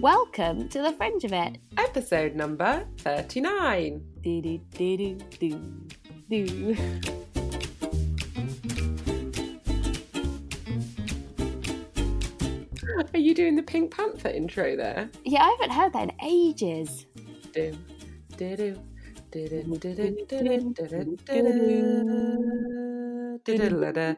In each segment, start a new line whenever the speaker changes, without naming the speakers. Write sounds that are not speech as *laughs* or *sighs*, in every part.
Welcome to the fringe of it.
Episode number 39.
Do do do do do do.
Are you doing the Pink Panther intro there?
Yeah, I haven't heard that in ages.
Do, do, do, do, do, do, do, do, do, do, do, do, do, do.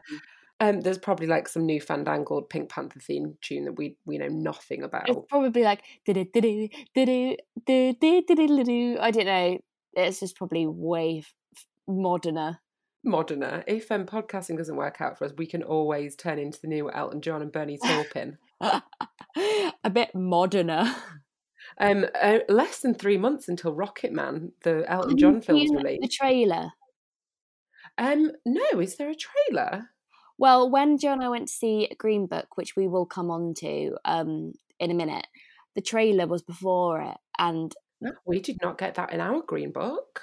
Um, there's probably like some new fandangled Pink Panther theme tune that we we know nothing about.
It's probably like do do do do do do do do. I don't know. It's just probably way f- moderner.
Moderner. If um, podcasting doesn't work out for us, we can always turn into the new Elton John and Bernie Taupin. *laughs*
A bit moderner.
Um, uh, less than three months until Rocket Man, the Elton John
you
film's released.
The trailer.
Um, no, is there a trailer?
Well, when Joe and I went to see Green Book, which we will come on to um, in a minute, the trailer was before it. And
No, we did not get that in our Green Book.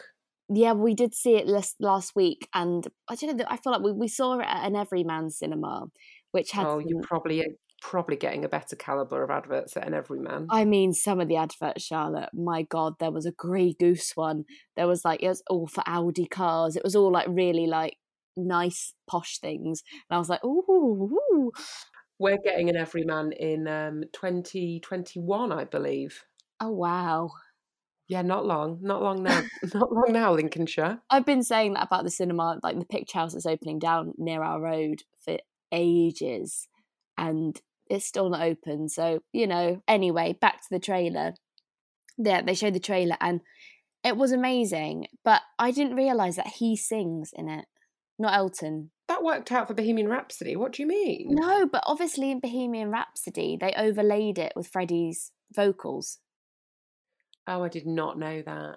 yeah, we did see it last, last week. And I don't know, I feel like we, we saw it at an Everyman cinema, which had.
Oh,
some-
you're probably probably getting a better caliber of adverts at an Everyman.
I mean, some of the adverts, Charlotte, my God, there was a Grey Goose one. There was like, it was all for Audi cars. It was all like really like nice, posh things. And I was like, ooh, ooh.
We're getting an Everyman in um, 2021, I believe.
oh, wow.
Yeah, not long, not long now, *laughs* not long now, Lincolnshire.
I've been saying that about the cinema, like the picture house that's opening down near our road for ages, and it's still not open. So you know. Anyway, back to the trailer. Yeah, they showed the trailer, and it was amazing. But I didn't realize that he sings in it, not Elton.
That worked out for Bohemian Rhapsody. What do you mean?
No, but obviously in Bohemian Rhapsody, they overlaid it with Freddie's vocals.
Oh, I did not know that.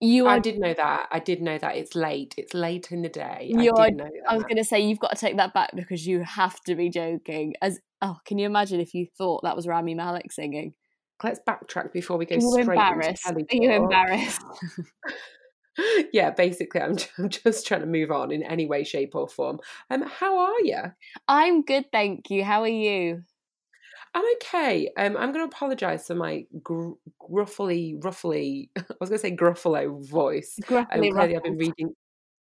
You
I did know that. I did know that. It's late. It's late in the day.
You
I
are-
did know that.
I was going to say you've got to take that back because you have to be joking. As oh, can you imagine if you thought that was Rami Malek singing?
Let's backtrack before we go
Are you
straight
embarrassed?
into
Are you embarrassed? *laughs* *laughs*
yeah, basically, I'm *laughs* I'm just trying to move on in any way, shape, or form. Um, how are you?
I'm good, thank you. How are you?
I'm okay. Um, I'm going to apologise for my gr- gruffly, ruffly. *laughs* I was going to say gruffalo voice. Um,
Gruffly
clearly, I've been reading.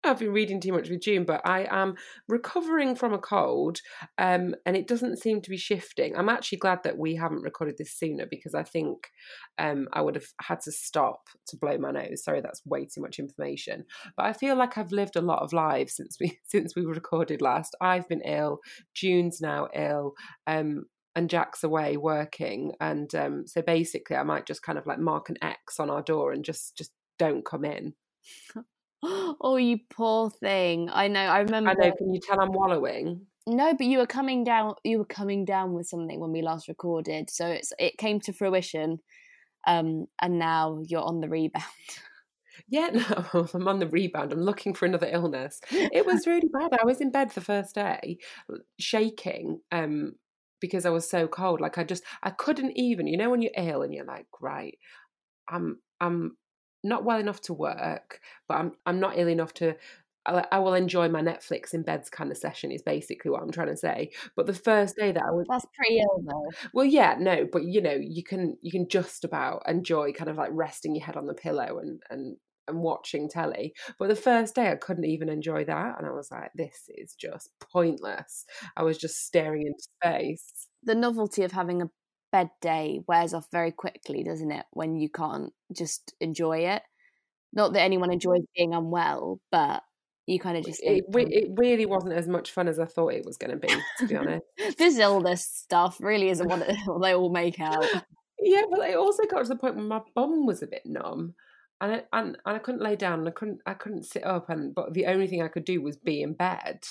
I've been reading too much with June, but I am recovering from a cold, um, and it doesn't seem to be shifting. I'm actually glad that we haven't recorded this sooner because I think um, I would have had to stop to blow my nose. Sorry, that's way too much information. But I feel like I've lived a lot of lives since we *laughs* since we recorded last. I've been ill. June's now ill. Um, and Jack's away working, and um, so basically, I might just kind of like mark an X on our door and just just don't come in. *laughs* *gasps*
Oh, you poor thing. I know. I remember.
I know. Can you tell I'm wallowing?
No, but you were coming down. You were coming down with something when we last recorded, so it's it came to fruition, um, and now you're on the rebound. *laughs*
Yeah, no, *laughs* I'm on the rebound. I'm looking for another illness. It *laughs* was really bad. I was in bed the first day, shaking, um, because I was so cold. Like I just, I couldn't even. You know, when you're ill and you're like, right, I'm, I'm not well enough to work, but I'm, I'm not ill enough to. I, I will enjoy my Netflix in beds kind of session is basically what I'm trying to say. But the first day that I was
That's pretty ill, though.
well, yeah, no, but you know, you can you can just about enjoy kind of like resting your head on the pillow and and and watching telly. But the first day I couldn't even enjoy that and I was like this is just pointless. I was just staring into space.
The novelty of having a bed day wears off very quickly, doesn't it? When you can't just enjoy it. Not that anyone enjoys being unwell, but you kind of just
it, it, it, really wasn't as much fun as I thought it was going to be. To be honest, *laughs*
this illness stuff really isn't what, *laughs* *laughs* what they all make out.
Yeah, but it also got to the point where my bum was a bit numb, and I, and, and I couldn't lay down, and I couldn't I couldn't sit up, and but the only thing I could do was be in bed.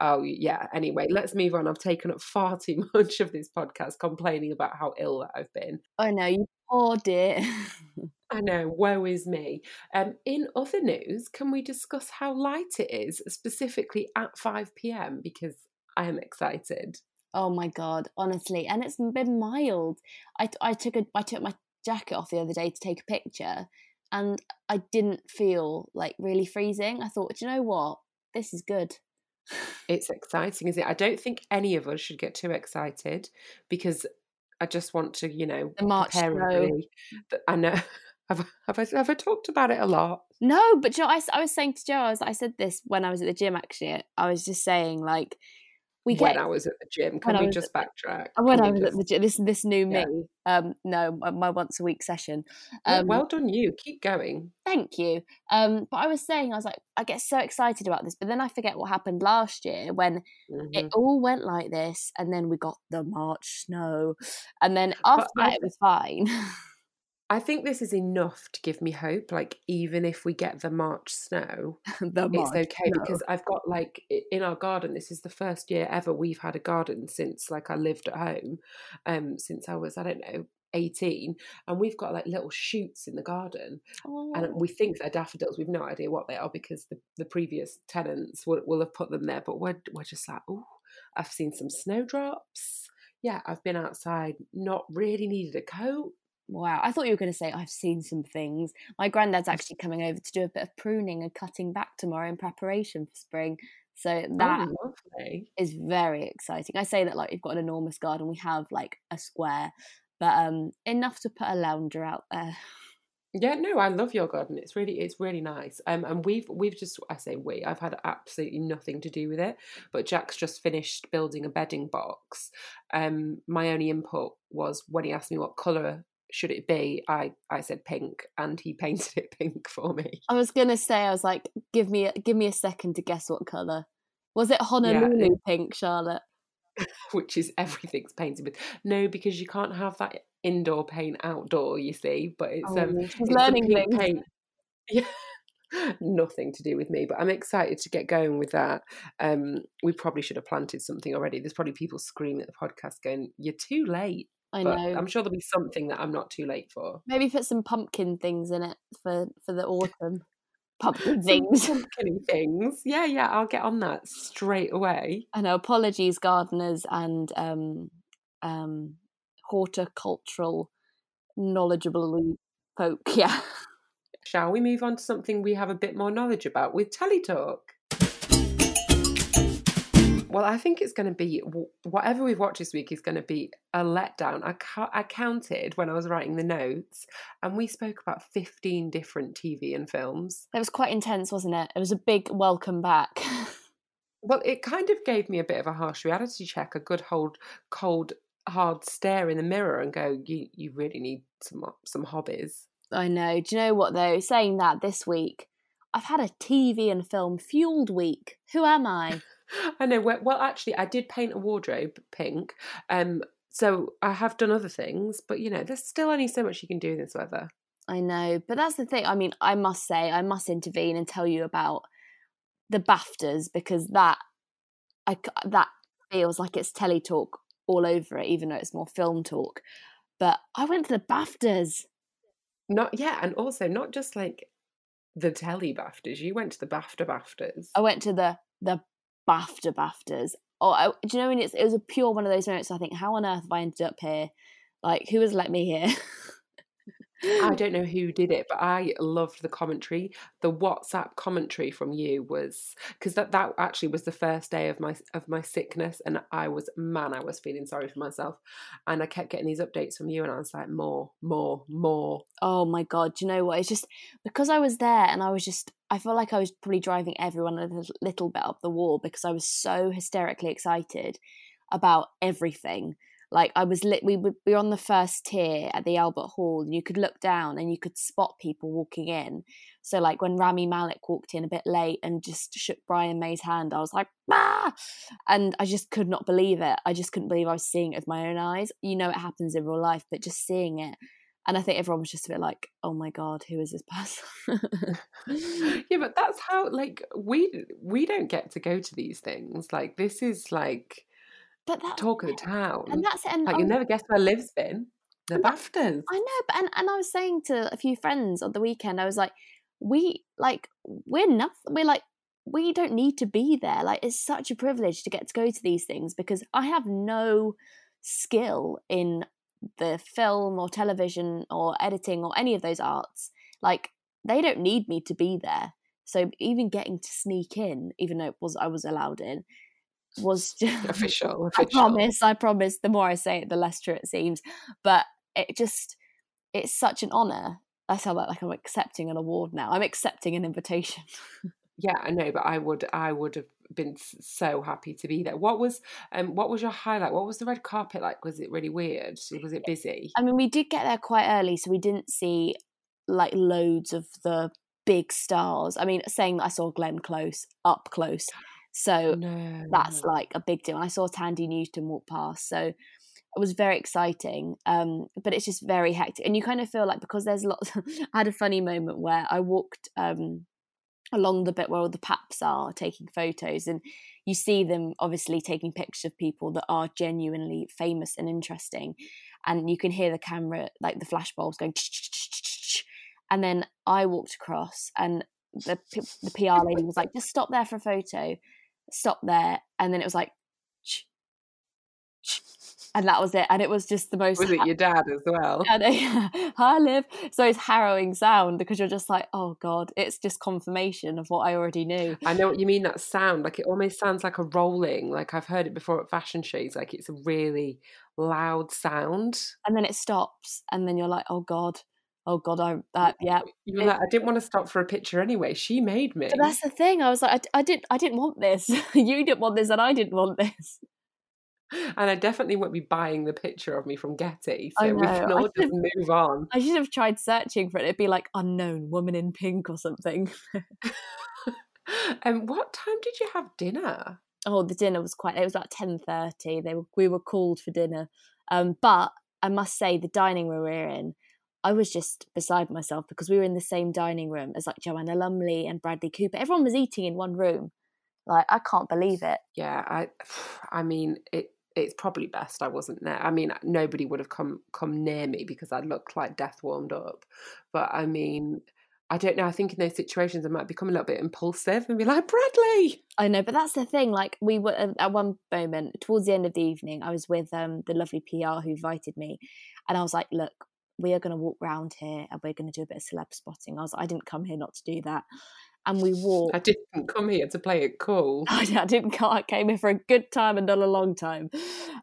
Oh yeah. Anyway, let's move on. I've taken up far *laughs* too much of this podcast complaining about how ill that I've been.
I know you poor dear.
I know, woe is me. Um, in other news, can we discuss how light it is, specifically at 5 pm? Because I am excited.
Oh my god, honestly, and it's been mild. I, I took a I took my jacket off the other day to take a picture, and I didn't feel like really freezing. I thought, do you know what, this is good. *laughs*
It's exciting, is it? I don't think any of us should get too excited because I just want to, you know,
the March snow.
I know. *laughs* Have, have I have I talked about it a lot?
No, but Joe, I, I was saying to Joe, I, was, I said this when I was at the gym. Actually, I was just saying like
we when I was at the gym. Can we just backtrack?
When
Can
I was just... at the gym, this this new me. Yeah. Um, no, my once a week session.
Um, well, well done, you. Keep going.
Thank you. Um, but I was saying, I was like, I get so excited about this, but then I forget what happened last year when mm-hmm. it all went like this, and then we got the March snow, and then after but that I... it was fine. *laughs*
I think this is enough to give me hope. Like, even if we get the March snow, *laughs*
the March
it's okay
snow.
because I've got like in our garden. This is the first year ever we've had a garden since like I lived at home, um, since I was I don't know 18 and we've got like little shoots in the garden oh. and we think they're daffodils we've no idea what they are because the, the previous tenants will, will have put them there but we're, we're just like oh i've seen some snowdrops yeah i've been outside not really needed a coat
Wow, I thought you were going to say I've seen some things. My granddad's actually coming over to do a bit of pruning and cutting back tomorrow in preparation for spring. So that
oh,
is very exciting. I say that like we've got an enormous garden. We have like a square, but um enough to put a lounger out there.
Yeah, no, I love your garden. It's really, it's really nice. Um, and we've, we've just, I say we, I've had absolutely nothing to do with it. But Jack's just finished building a bedding box. Um, my only input was when he asked me what color should it be? I I said pink, and he *laughs* painted it pink for me.
I was gonna say, I was like, give me a, give me a second to guess what color. Was it Honolulu yeah, it, pink, Charlotte? *laughs*
Which is everything's painted with. No, because you can't have that indoor paint outdoor. You see, but it's
oh,
um, it's
learning things.
Paint. *laughs* Yeah. Nothing to do with me, but I'm excited to get going with that. Um, we probably should have planted something already. There's probably people screaming at the podcast going, You're too late.
I but know.
I'm sure there'll be something that I'm not too late for.
Maybe put some pumpkin things in it for for the autumn. Pumpkin things. *laughs*
Pumpkin things. Yeah, yeah. I'll get on that straight away.
I know. Apologies, gardeners and um, um, horticultural knowledgeable folk. *laughs* Yeah.
Shall we move on to something we have a bit more knowledge about with Teletalk? Well, I think it's going to be whatever we've watched this week is going to be a letdown. I, ca- I counted when I was writing the notes, and we spoke about 15 different TV and films.
It was quite intense, wasn't it? It was a big welcome back. *laughs*
well, it kind of gave me a bit of a harsh reality check, a good hold, cold, hard stare in the mirror, and go, "You, you really need some some hobbies."
I know. Do you know what though? Saying that this week, I've had a TV and film fueled week. Who am I? *laughs*
I know. Well, actually, I did paint a wardrobe pink. Um, so I have done other things, but you know, there's still only so much you can do in this weather.
I know, but that's the thing. I mean, I must say, I must intervene and tell you about the BAFTAs because that, I that feels like it's telly talk all over it, even though it's more film talk. But I went to the BAFTAs.
Not yeah, and also not just like the telly BAFTAs. You went to the BAFTA BAFTAs.
I went to the the BAFTA BAFTAs. Oh, I, do you know when it's it was a pure one of those moments? I think, how on earth have I ended up here? Like, who has let me here? *laughs*
I *gasps* don't know who did it, but I loved the commentary. The WhatsApp commentary from you was because that that actually was the first day of my of my sickness, and I was man, I was feeling sorry for myself, and I kept getting these updates from you, and I was like, more, more, more.
Oh my god, do you know what? It's just because I was there, and I was just I felt like I was probably driving everyone a little bit up the wall because I was so hysterically excited about everything Like I was lit. We we were on the first tier at the Albert Hall, and you could look down and you could spot people walking in. So like when Rami Malek walked in a bit late and just shook Brian May's hand, I was like, ah! And I just could not believe it. I just couldn't believe I was seeing it with my own eyes. You know, it happens in real life, but just seeing it. And I think everyone was just a bit like, "Oh my god, who is this person?" *laughs*
yeah, but that's how like we we don't get to go to these things. Like this is like
but that's
talk of the town.
and that's it. And
like
I
you'll never guess where Liv's been. The
that-
BAFTAs.
I know, but and, and I was saying to a few friends on the weekend, I was like, we like we're nothing. We're like we don't need to be there. Like it's such a privilege to get to go to these things because I have no skill in the film or television or editing or any of those arts. Like they don't need me to be there. So even getting to sneak in, even though it was I was allowed in, was *laughs* just
official,
I promise, I promise. The more I say it, the less true it seems. But it just, it's such an honor. I sound like, like I'm accepting an award now. I'm accepting an invitation.
Yeah, I know, but I would, I would have been so happy to be there. What was, um, what was your highlight? What was the red carpet like? Was it really weird? Was it busy?
I mean, we did get there quite early, so we didn't see like loads of the big stars. I mean, saying that I saw Glenn Close up close. So
no,
that's like a big deal. And I saw Thandie Newton walk past, so it was very exciting. Um, but it's just very hectic, and you kind of feel like because there's lots. *laughs* I had a funny moment where I walked um, along the bit where all the paps are taking photos, and you see them obviously taking pictures of people that are genuinely famous and interesting, and you can hear the camera like the flash bulbs going. And then I walked across, and the the PR lady was like, "Just stop there for a photo." Stop there, and then it was like, "Ch- ch," and that was it. And it was just the most.
was it your dad as well? *laughs*
And, uh, Hi, Liv. So it's harrowing sound because you're just like, oh god, it's just confirmation of what I already knew.
I know what you mean. That sound, like it almost sounds like a rolling. Like I've heard it before at fashion shows. Like it's a really loud sound.
And then it stops, and then you're like, oh god, oh god, I that yeah.
You were
It-
like, I didn't want to stop for a picture anyway. She made me.
But that's the thing. I was like, I, I didn't, I didn't want this. *laughs* you didn't want this, and I didn't want this.
and I definitely won't be buying the picture of me from Getty.
I
So we can all just move on.
I should have tried searching for it. It'd be like unknown woman in pink or something. *laughs*
And what time did you have dinner?
oh the dinner was quite it was about 10.30 they were we were called for dinner um but i must say the dining room we were in i was just beside myself because we were in the same dining room as like joanna lumley and bradley cooper everyone was eating in one room like i can't believe it
Yeah, I, *sighs* I mean, it. It's probably best I wasn't there. I mean, nobody would have come come near me because I looked like death warmed up. But I mean, I don't know. I think in those situations, I might become a little bit impulsive and be like, Bradley.
i know but that's the thing like we were uh, at one moment towards the end of the evening i was with um the lovely pr who invited me and i was like look we are going to walk round here and we're going to do a bit of celeb spotting i was like, i didn't come here not to do that and we walked
I didn't come here to play it cool. *laughs*
I didn't come. I came here for a good time and not a long time.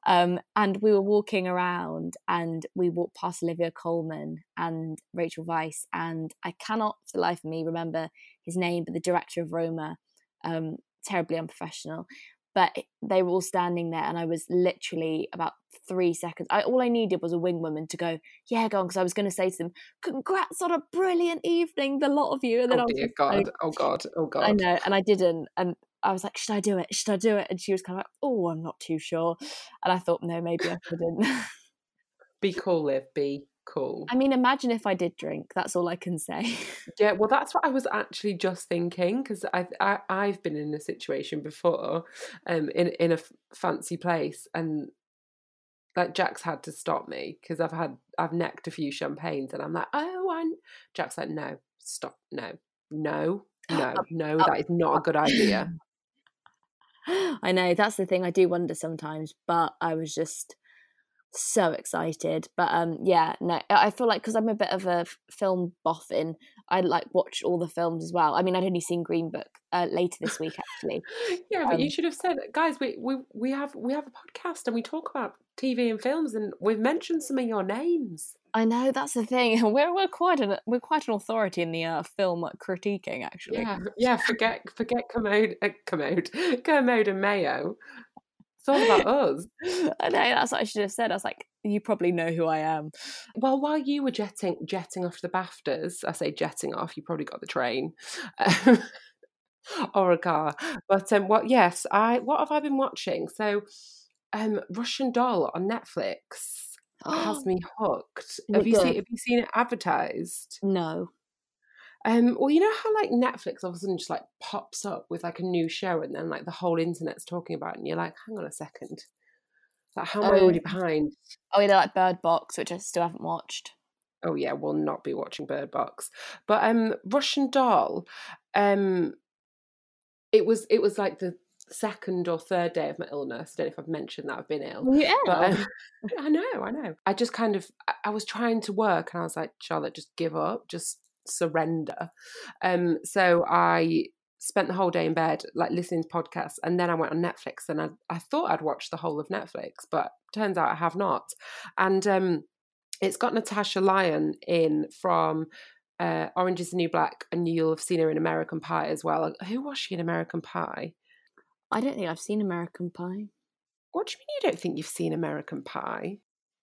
Um, and we were walking around, and we walked past Olivia Colman and Rachel Weisz, and I cannot for the life of me remember his name, but the director of Roma, um, terribly unprofessional. But they were all standing there, and I was literally about three seconds. I, all I needed was a wing woman to go, "Yeah, go on," because I was going to say to them, "Congrats on a brilliant evening, the lot of you." And then oh I
Oh
was
dear God! Oh God! Oh God!
I know, and I didn't. And I was like, should I do it? Should I do it? And she was kind of like, oh, I'm not too sure. And I thought, no, maybe I shouldn't.
Be cool, Liv. Be cool.
I mean, imagine if I did drink. That's all I can say. *laughs*
Yeah, well, that's what I was actually just thinking because I, I I've been in a situation before, um, in in a f- fancy place, and like Jack's had to stop me because I've had I've necked a few champagnes, and I'm like, oh, and Jack's like, no, stop, no, no, no, *laughs* no, that is not a good idea. *laughs*
I know that's the thing. I do wonder sometimes, but I was just so excited. But um, yeah, no, I feel like because I'm a bit of a film boffin, I like watch all the films as well. I mean, I'd only seen Green Book uh, later this week actually. *laughs*
Yeah, but you
Um,
should have said, guys, we, we we have we have a podcast and we talk about TV and films, and we've mentioned some of your names.
I know that's the thing. *laughs* We're we're quite an we're quite an authority in the uh, film critiquing actually.
Yeah, yeah. Forget forget Kermode, uh, Kermode, *laughs* Kermode and Mayo. It's all about us. *laughs*
I know that's what I should have said. I was like, you probably know who I am.
Well, while you were jetting jetting off to the BAFTAs, I say jetting off, you probably got the train. Um, *laughs* or a car. But um what yes, I what have I been watching? So um Russian Doll on Netflix *gasps* has me hooked. Have you seen have you seen it advertised?
No.
Um, well, you know how like Netflix all of a sudden just like pops up with like a new show, and then like the whole internet's talking about, it, and you're like, hang on a second, like how am I already
Oh.
behind?
Oh, yeah, like Bird Box, which I still haven't watched.
Oh yeah, we'll not be watching Bird Box, but um, Russian Doll, um, it was it was like the second or third day of my illness. I don't know if I've mentioned that I've been ill.
Yeah.
But um, I know, I know. I just kind of, I was trying to work, and I was like, Charlotte, just give up, just surrender. Um, so I spent the whole day in bed, like listening to podcasts, and then I went on Netflix, and I, I thought I'd watched the whole of Netflix, but turns out I have not. And um, it's got Natasha Lyonne in from. Uh, Orange is the New Black, and you'll have seen her in American Pie as well. Who was she in American Pie?
I don't think I've seen American Pie.
What do you mean you don't think you've seen American Pie?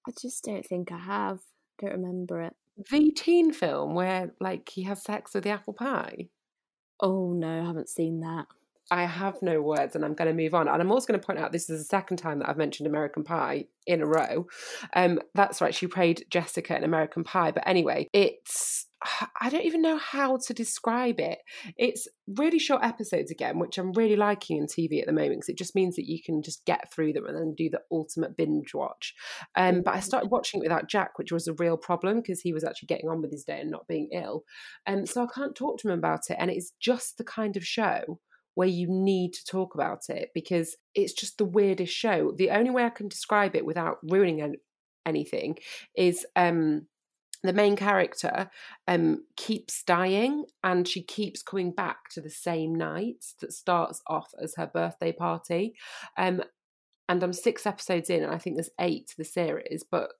I just don't think I have. Don't remember it.
The teen film where like he has sex with the apple pie.
Oh no, I haven't seen that.
I have no words and I'm going to move on. And I'm also going to point out this is the second time that I've mentioned American Pie in a row. Um, that's right, she played Jessica in American Pie. But anyway, it's, I don't even know how to describe it. It's really short episodes again, which I'm really liking in TV at the moment because it just means that you can just get through them and then do the ultimate binge watch. Um, but I started watching it without Jack, which was a real problem because he was actually getting on with his day and not being ill. Um, so I can't talk to him about it. And it's just the kind of show where you need to talk about it because it's just the weirdest show. The only way I can describe it without ruining anything is um, the main character um, keeps dying and she keeps coming back to the same night that starts off as her birthday party. Um, and I'm six episodes in, and I think there's eight to the series, but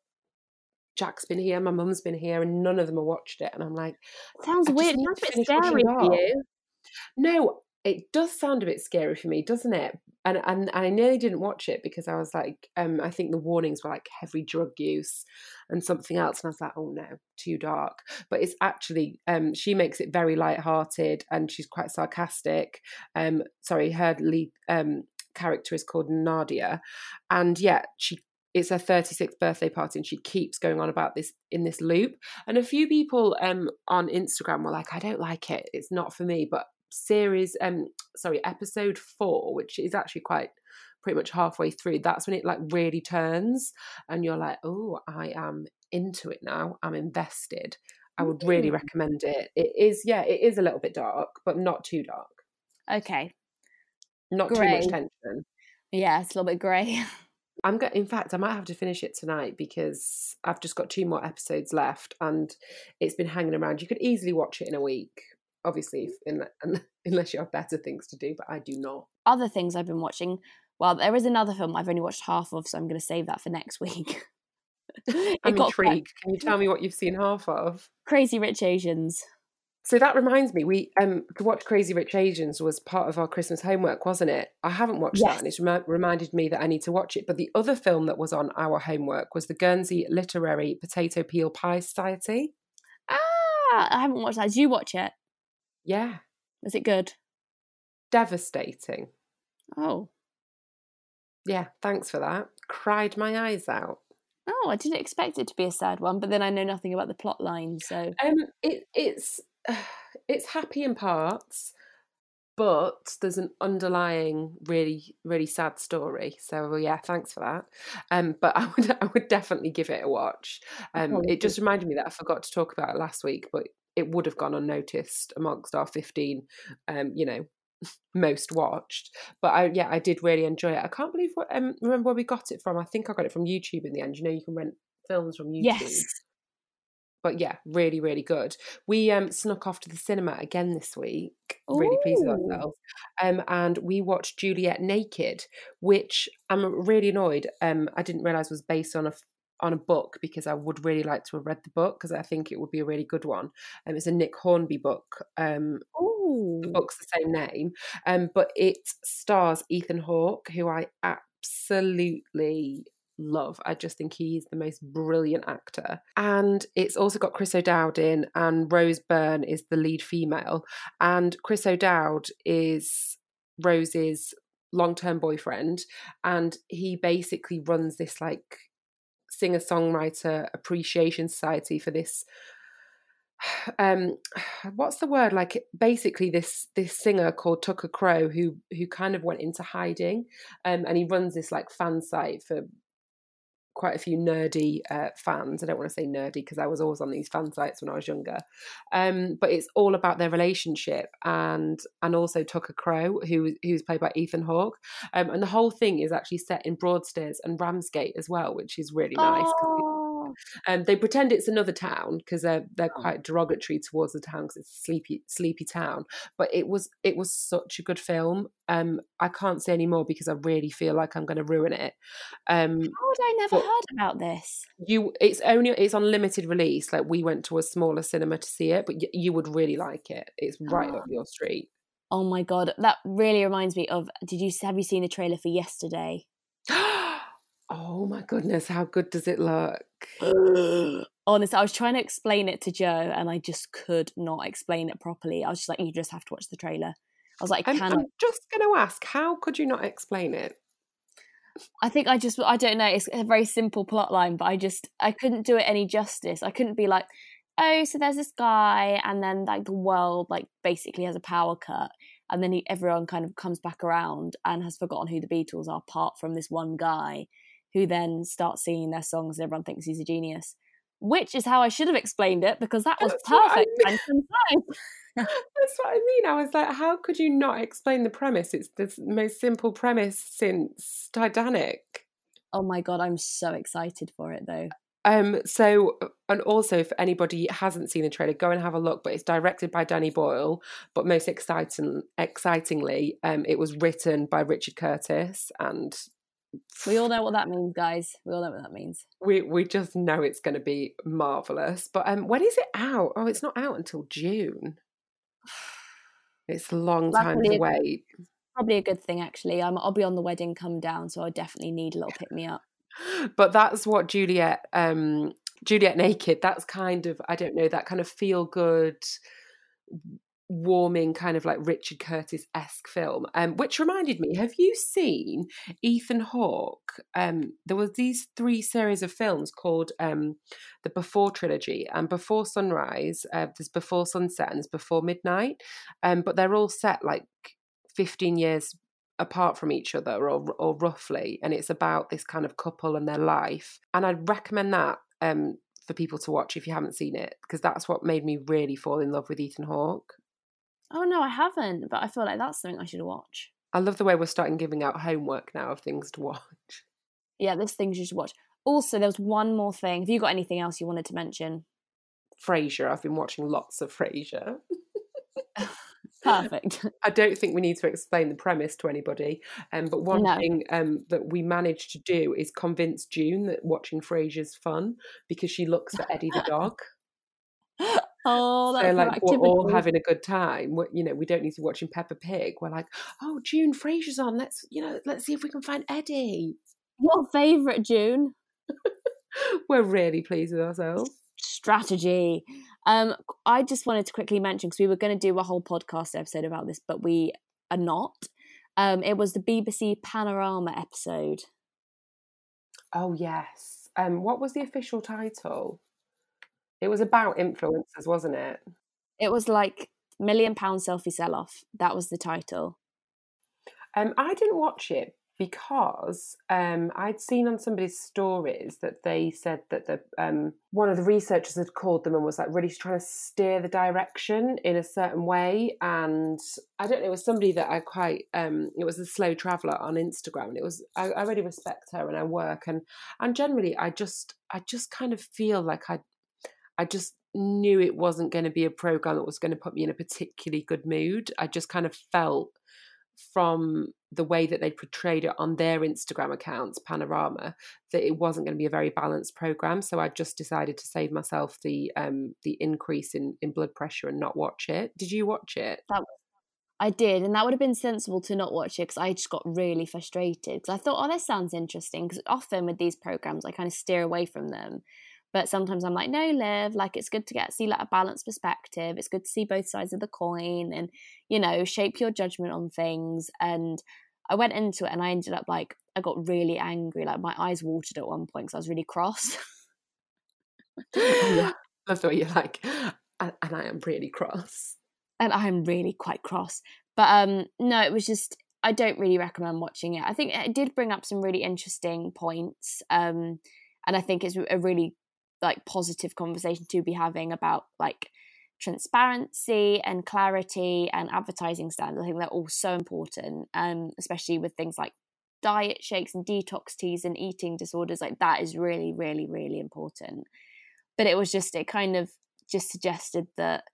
Jack's been here, my mum's been here, and none of them have watched it. And I'm like,
Sounds weird. Sounds a bit scary for you.
no, it does sound a bit scary for me, doesn't it? And and, and I nearly didn't watch it because I was like, um, I think the warnings were like heavy drug use and something else, and I was like, oh no, too dark. But it's actually, um, she makes it very light-hearted and she's quite sarcastic. Um, sorry, her lead um character is called Nadia, and yeah, she. It's her 36th birthday party, and she keeps going on about this in this loop. And a few people um, on Instagram were like, "I don't like it. It's not for me." But series um sorry episode four which is actually quite pretty much halfway through that's when it like really turns and you're like oh i am into it now. I'm invested. I would really
Mm.
recommend it. It is yeah it is a little bit dark but not too dark.
Okay.
not too much tension.
Yeah, it's a little bit grey. *laughs*
i'm going in fact i might have to finish it tonight because i've just got two more episodes left and it's been hanging around. You could easily watch it in a week obviously if, in, *laughs* unless you have better things to do but i do not
Other things I've been watching. Well, there is another film I've only watched half of, so I'm going to save that for next week. *laughs*
I'm
got quite-
Can you tell me what you've seen half of?
Crazy Rich Asians.
So that reminds me, we um to watch Crazy Rich Asians was part of our Christmas homework, wasn't it? I haven't watched that, and it's remi- reminded me that I need to watch it. But the other film that was on our homework was the Guernsey Literary Potato Peel Pie Society.
Ah, I haven't watched that. Did you watch it?
Yeah,
Was it good?
devastating.
Oh.
Yeah, thanks for that. Cried my eyes out.
Oh, I didn't expect it to be a sad one, but then I know nothing about the plot line, so
Um, it, it's *sighs* it's happy in parts, but there's an underlying really really sad story. So well, yeah, thanks for that. Um, but *laughs* I would I would definitely give it a watch. Um,
Oh,
it just reminded me that I forgot to talk about it last week, but it would have gone unnoticed amongst our fifteen, um, you know, *laughs* most watched. But I yeah, I did really enjoy it. I can't believe what um remember where we got it from. I think I got it from YouTube in the end. You know, you can rent films from YouTube
yes.
but yeah, really, really good. We um snuck off to the cinema again this week. Really pleased with ourselves. Um, and we watched Juliet Naked, which I'm really annoyed. Um, I didn't realize was based on a on a book because I would really like to have read the book because I think it would be a really good one. Um, it's a Nick Hornby book. Um,
Ooh.
the book's the same name, um, but it stars Ethan Hawke, who I absolutely love. I just think he's the most brilliant actor. And it's also got Chris O'Dowd in, and Rose Byrne is the lead female. And Chris O'Dowd is Rose's long term boyfriend. And he basically runs this like singer songwriter appreciation society for this um what's the word? Like basically this this singer called Tucker Crowe who who kind of went into hiding um and he runs this like fan site for quite a few nerdy uh, fans. I don't want to say nerdy because I was always on these fan sites when I was younger. Um, but it's all about their relationship and and also Tucker Crowe, who who's played by Ethan Hawke. Um, and the whole thing is actually set in Broadstairs and Ramsgate as well, which is really nice.
Oh.
Um, they pretend it's another town because they're they're
Oh.
quite derogatory towards the town because it's a sleepy sleepy town. But it was it was such a good film. Um, I can't say any more because I really feel like I'm going to ruin it. Um,
How had I never heard about this?
you it's only it's on limited release. Like we went to a smaller cinema to see it, but y- you would really like it. It's right up your street.
Oh my god, that really reminds me of. Did you have you seen the trailer for Yesterday? *gasps* *gasps*
oh my goodness, how good does it look?
Honestly, I was trying to explain it to Joe, and I just could not explain it properly. I was just like, "You just have to watch the trailer." I was like, "I
I'm,
cannot."
I'm just going to ask, how could you not explain it?
I think I just I don't know. It's a very simple plot line, but I just I couldn't do it any justice. I couldn't be like, oh, so there's this guy, and then like the world like basically has a power cut, and then he, everyone kind of comes back around and has forgotten who the Beatles are, apart from this one guy, who then starts singing their songs, and everyone thinks he's a genius. Which is how I should have explained it because that was
That's what I
perfect.
mean. *laughs* That's what I mean. I was like, how could you not explain the premise? It's the most simple premise since Titanic.
Oh my god, I'm so excited for it though.
Um, so and also if anybody hasn't seen the trailer, go and have a look. But it's directed by Danny Boyle. But most exciting, excitingly, um, it was written by Richard Curtis, and
We all know what that means, guys. We all know what that means.
we we just know it's going to be marvelous. But um, when is it out? Oh, it's not out until June. It's a long time to wait.
Probably a good thing, actually. I'm, I'll be on the wedding come down, so I definitely need a little pick me up. *gasps*
but that's what Juliet um Juliet Naked that's kind of I don't know that kind of feel good warming kind of like Richard Curtis esque film um which reminded me have you seen Ethan Hawke um there was these three series of films called um the Before trilogy and Before Sunrise uh, there's Before Sunset and there's Before Midnight um but they're all set like 15 years apart from each other or or roughly and it's about this kind of couple and their life and I'd recommend that um for people to watch if you haven't seen it because that's what made me really fall in love with Ethan Hawke.
Oh no, I haven't, but I feel like that's something I should watch.
I love the way we're starting giving out homework now of things to watch. *laughs*
Yeah, there's things you should watch. Also, there was one more thing. Have you got anything else you wanted to mention?
Frasier, I've been watching lots of Frasier. *laughs* *laughs*
Perfect.
I don't think we need to explain the premise to anybody. Um, but one
No.
thing um, that we managed to do is convince June that watching Frasier's fun because she looks at Eddie the dog.
Oh, that's
so like we're all having a good time. We're, you know, we don't need to be watching Peppa Pig. We're like, oh, June Frasier's on. Let's you know, let's see if we can find Eddie.
Your favourite June *laughs*
We're really pleased with ourselves.
strategy. Um, I just wanted to quickly mention because we were going to do a whole podcast episode about this, but we are not. Um, it was the BBC Panorama episode.
Oh yes. Um, what was the official title? It was about influencers, wasn't it?
It was like million pound selfie sell off. That was the title.
Um, I didn't watch it because um, I'd seen on somebody's stories that they said that the um, one of the researchers had called them and was like really trying to steer the direction in a certain way. And I don't know, it was somebody that I quite um, it was a slow traveller on Instagram, and it was I, I really respect her and her work, and and generally I just I just kind of feel like I I just knew it wasn't going to be a program that was going to put me in a particularly good mood. I just kind of felt from the way that they portrayed it on their Instagram accounts, Panorama, that it wasn't going to be a very balanced program. So I just decided to save myself the um the increase in in blood pressure and not watch it. Did you watch it?
That I did, and that would have been sensible to not watch it because I just got really frustrated because I thought, oh, this sounds interesting. Because often with these programs, I kind of steer away from them. But sometimes I'm like, no, Liv, like it's good to get see like a balanced perspective. It's good to see both sides of the coin and, you know, shape your judgment on things. And I went into it and I ended up like I got really angry. Like my eyes watered at one point because I was really cross.
yeah. Love the way you're like, and, and I am really cross.
And I'm really quite cross. But um no, it was just I don't really recommend watching it. I think it did bring up some really interesting points. Um and I think it's a really like positive conversation to be having about like transparency and clarity and advertising standards. I think they're all so important, um, especially with things like diet shakes and detox teas and eating disorders. Like that is really, really, really important. But it was just it kind of just suggested that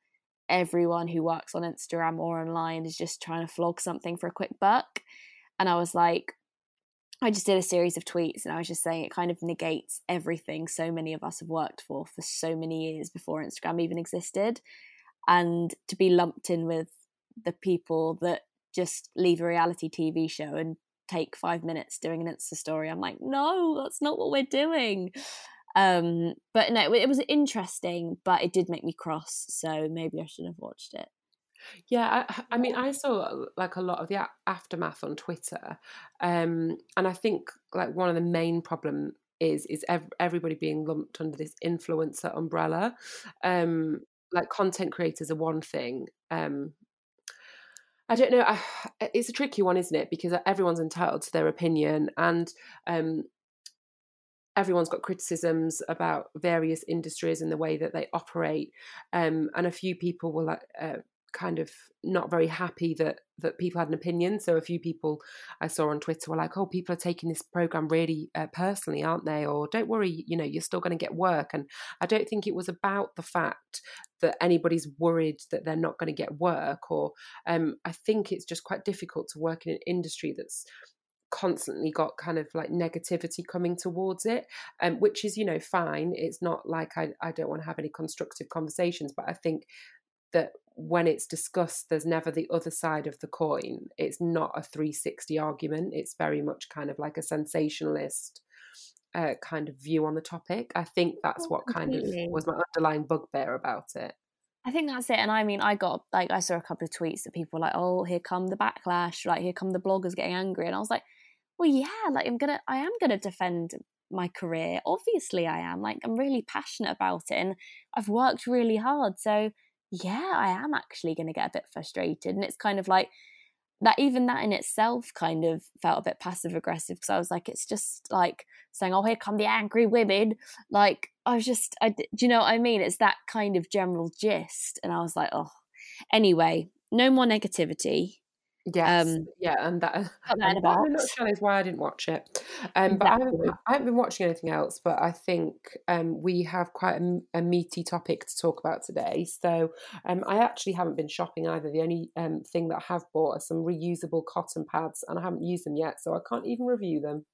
everyone who works on Instagram or online is just trying to flog something for a quick buck. And I was like, I just did a series of tweets and I was just saying it kind of negates everything so many of us have worked for for so many years before Instagram even existed. And to be lumped in with the people that just leave a reality TV show and take five minutes doing an Insta story, I'm like, no, that's not what we're doing. Um, but no, it was interesting, but it did make me cross. So maybe I should have watched it.
Yeah, I, I, mean, I saw uh, like a lot of the aftermath on Twitter, um, and I think like one of the main problem is is ev- everybody being lumped under this influencer umbrella. Um, like content creators are one thing. Um, I don't know. I, *sighs* it's a tricky one, isn't it? Because everyone's entitled to their opinion, and um, everyone's got criticisms about various industries and the way that they operate. Um, and a few people will uh, kind of not very happy that that people had an opinion. So a few people I saw on Twitter were like, "Oh, people are taking this program really uh, personally, aren't they?" Or "Don't worry, you know, you're still going to get work." And I don't think it was about the fact that anybody's worried that they're not going to get work. Or um, I think it's just quite difficult to work in an industry that's constantly got kind of like negativity coming towards it um, which is you know fine it's not like I, I don't want to have any constructive conversations but i think that when it's discussed, there's never the other side of the coin. It's not a 360 argument. It's very much kind of like a sensationalist uh, kind of view on the topic. I think that's oh, what kind of was my underlying bugbear about it.
I think that's it. And I mean, I got like, I saw a couple of tweets that people were like, oh, here come the backlash, like, here come the bloggers getting angry. And I was like, well, yeah, like, I'm gonna, I am gonna defend my career. Obviously, I am. Like, I'm really passionate about it and I've worked really hard. So, yeah, I am actually going to get a bit frustrated. And it's kind of like that, even that in itself kind of felt a bit passive aggressive because I was like, it's just like saying, oh, here come the angry women. Like, I was just, I, do you know what I mean? It's that kind of general gist. And I was like, oh, anyway, no more negativity.
Yes, um, yeah, and that, *laughs* and that in a nutshell is why I didn't watch it. Um, exactly. But I haven't, I haven't, been watching anything else. But I think um, we have quite a, a, meaty topic to talk about today. So um, I actually haven't been shopping either. The only um, thing that I have bought are some reusable cotton pads, and I haven't used them yet, so I can't even review them.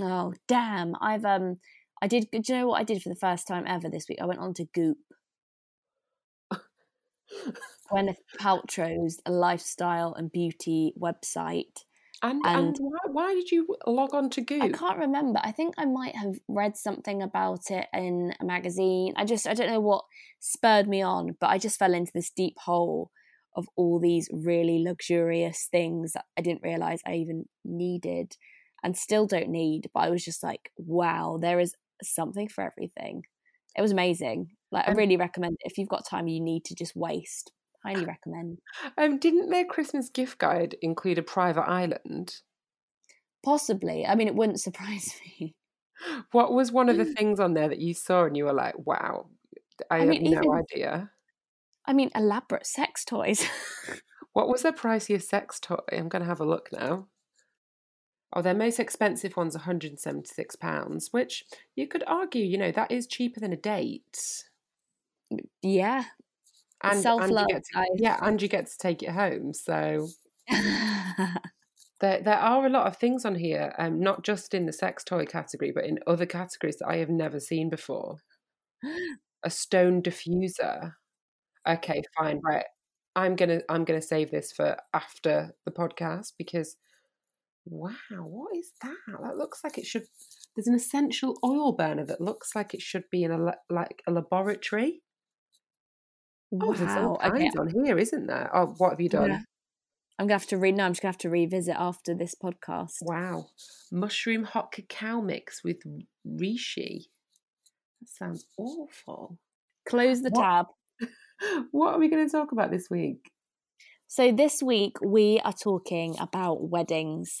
Oh damn! I've um, I did. Do you know what I did for the first time ever this week? I went on to Goop. Gwyneth Paltrow's lifestyle and beauty website.
And, and, and why, why, did you log on to Goop?
I can't remember. I think I might have read something about it in a magazine. I just I don't know what spurred me on, but I just fell into this deep hole of all these really luxurious things that I didn't realize I even needed and still don't need. But I was just like, wow, there is something for everything. It was amazing. Like I really recommend it. if you've got time you need to just waste highly *laughs* recommend.
Um, didn't their Christmas gift guide include a private island?
Possibly. I mean, it wouldn't *laughs* surprise me.
What was one of the things on there that you saw and you were like, "Wow, I, I mean, have no even, idea."
I mean, elaborate sex toys.
what *laughs* was the priciest sex toy? I'm going to have a look now. Oh, their most expensive one's 176 pounds, which you could argue, you know, that is cheaper than a date.
Yeah,
and self love. Yeah, and you get to take it home. So *laughs* there there are a lot of things on here, um, not just in the sex toy category, but in other categories that I have never seen before. A stone diffuser. Okay, fine, right. I'm gonna I'm gonna save this for after the podcast because wow, what is that? That looks like it should. There's an essential oil burner that looks like it should be in a like a laboratory. Oh, there's all
Wow. Okay.
kinds on here, isn't there? Oh, what have you done?
Yeah. I'm gonna have to read. No, I'm just gonna have to revisit after this podcast.
Wow, mushroom hot cacao mix with reishi. That sounds awful.
Close the
What?
tab. *laughs*
What are we going to talk about this week?
So this week we are talking about weddings.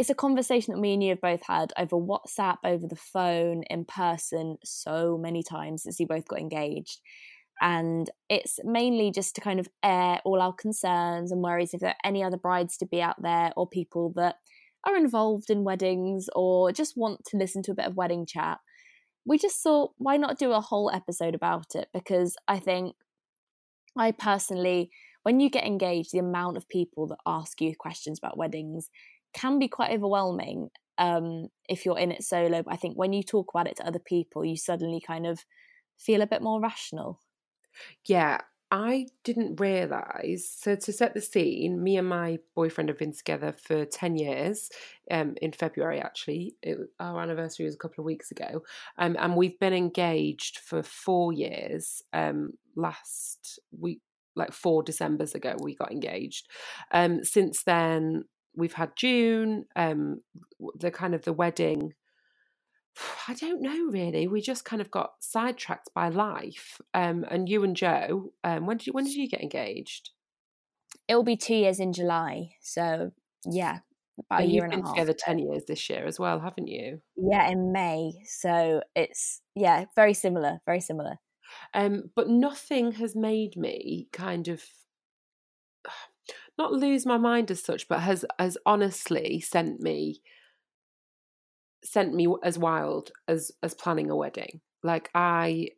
It's a conversation that me and you have both had over WhatsApp, over the phone, in person, so many times since we both got engaged. And it's mainly just to kind of air all our concerns and worries if there are any other brides to be out there or people that are involved in weddings or just want to listen to a bit of wedding chat. We just thought, why not do a whole episode about it? Because I think I personally, when you get engaged, the amount of people that ask you questions about weddings can be quite overwhelming um, if you're in it solo. But I think when you talk about it to other people, you suddenly kind of feel a bit more rational.
Yeah, I didn't realise. So, to set the scene, me and my boyfriend have been together for 10 years, um, in February actually. It, our anniversary was a couple of weeks ago. Um, and we've been engaged for four years. Um, last week, like four Decembers ago, we got engaged. Um, since then, we've had June, um, the kind of the wedding. *sighs* I don't know really. We just kind of got sidetracked by life. Um, and you and Joe, um, when did you when did you get engaged?
It will be two years in July. So, yeah, about a year
you've
and a
been
half.
together ten years this year as well, haven't you?
Yeah, in May. So it's, yeah, very similar, very similar.
Um, but nothing has made me kind of not lose my mind as such, but has has honestly sent me sent me as wild as as planning a wedding. Like I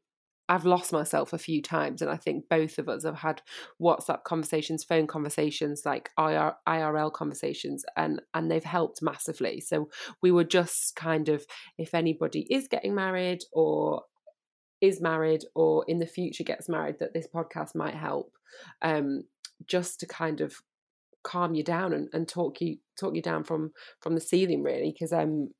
I've lost myself a few times, and I think both of us have had WhatsApp conversations, phone conversations, like IR, IRL conversations, and and they've helped massively. So we were just kind of, if anybody is getting married or is married or in the future gets married, that this podcast might help, um, just to kind of calm you down and, and talk you talk you down from from the ceiling, really, because um,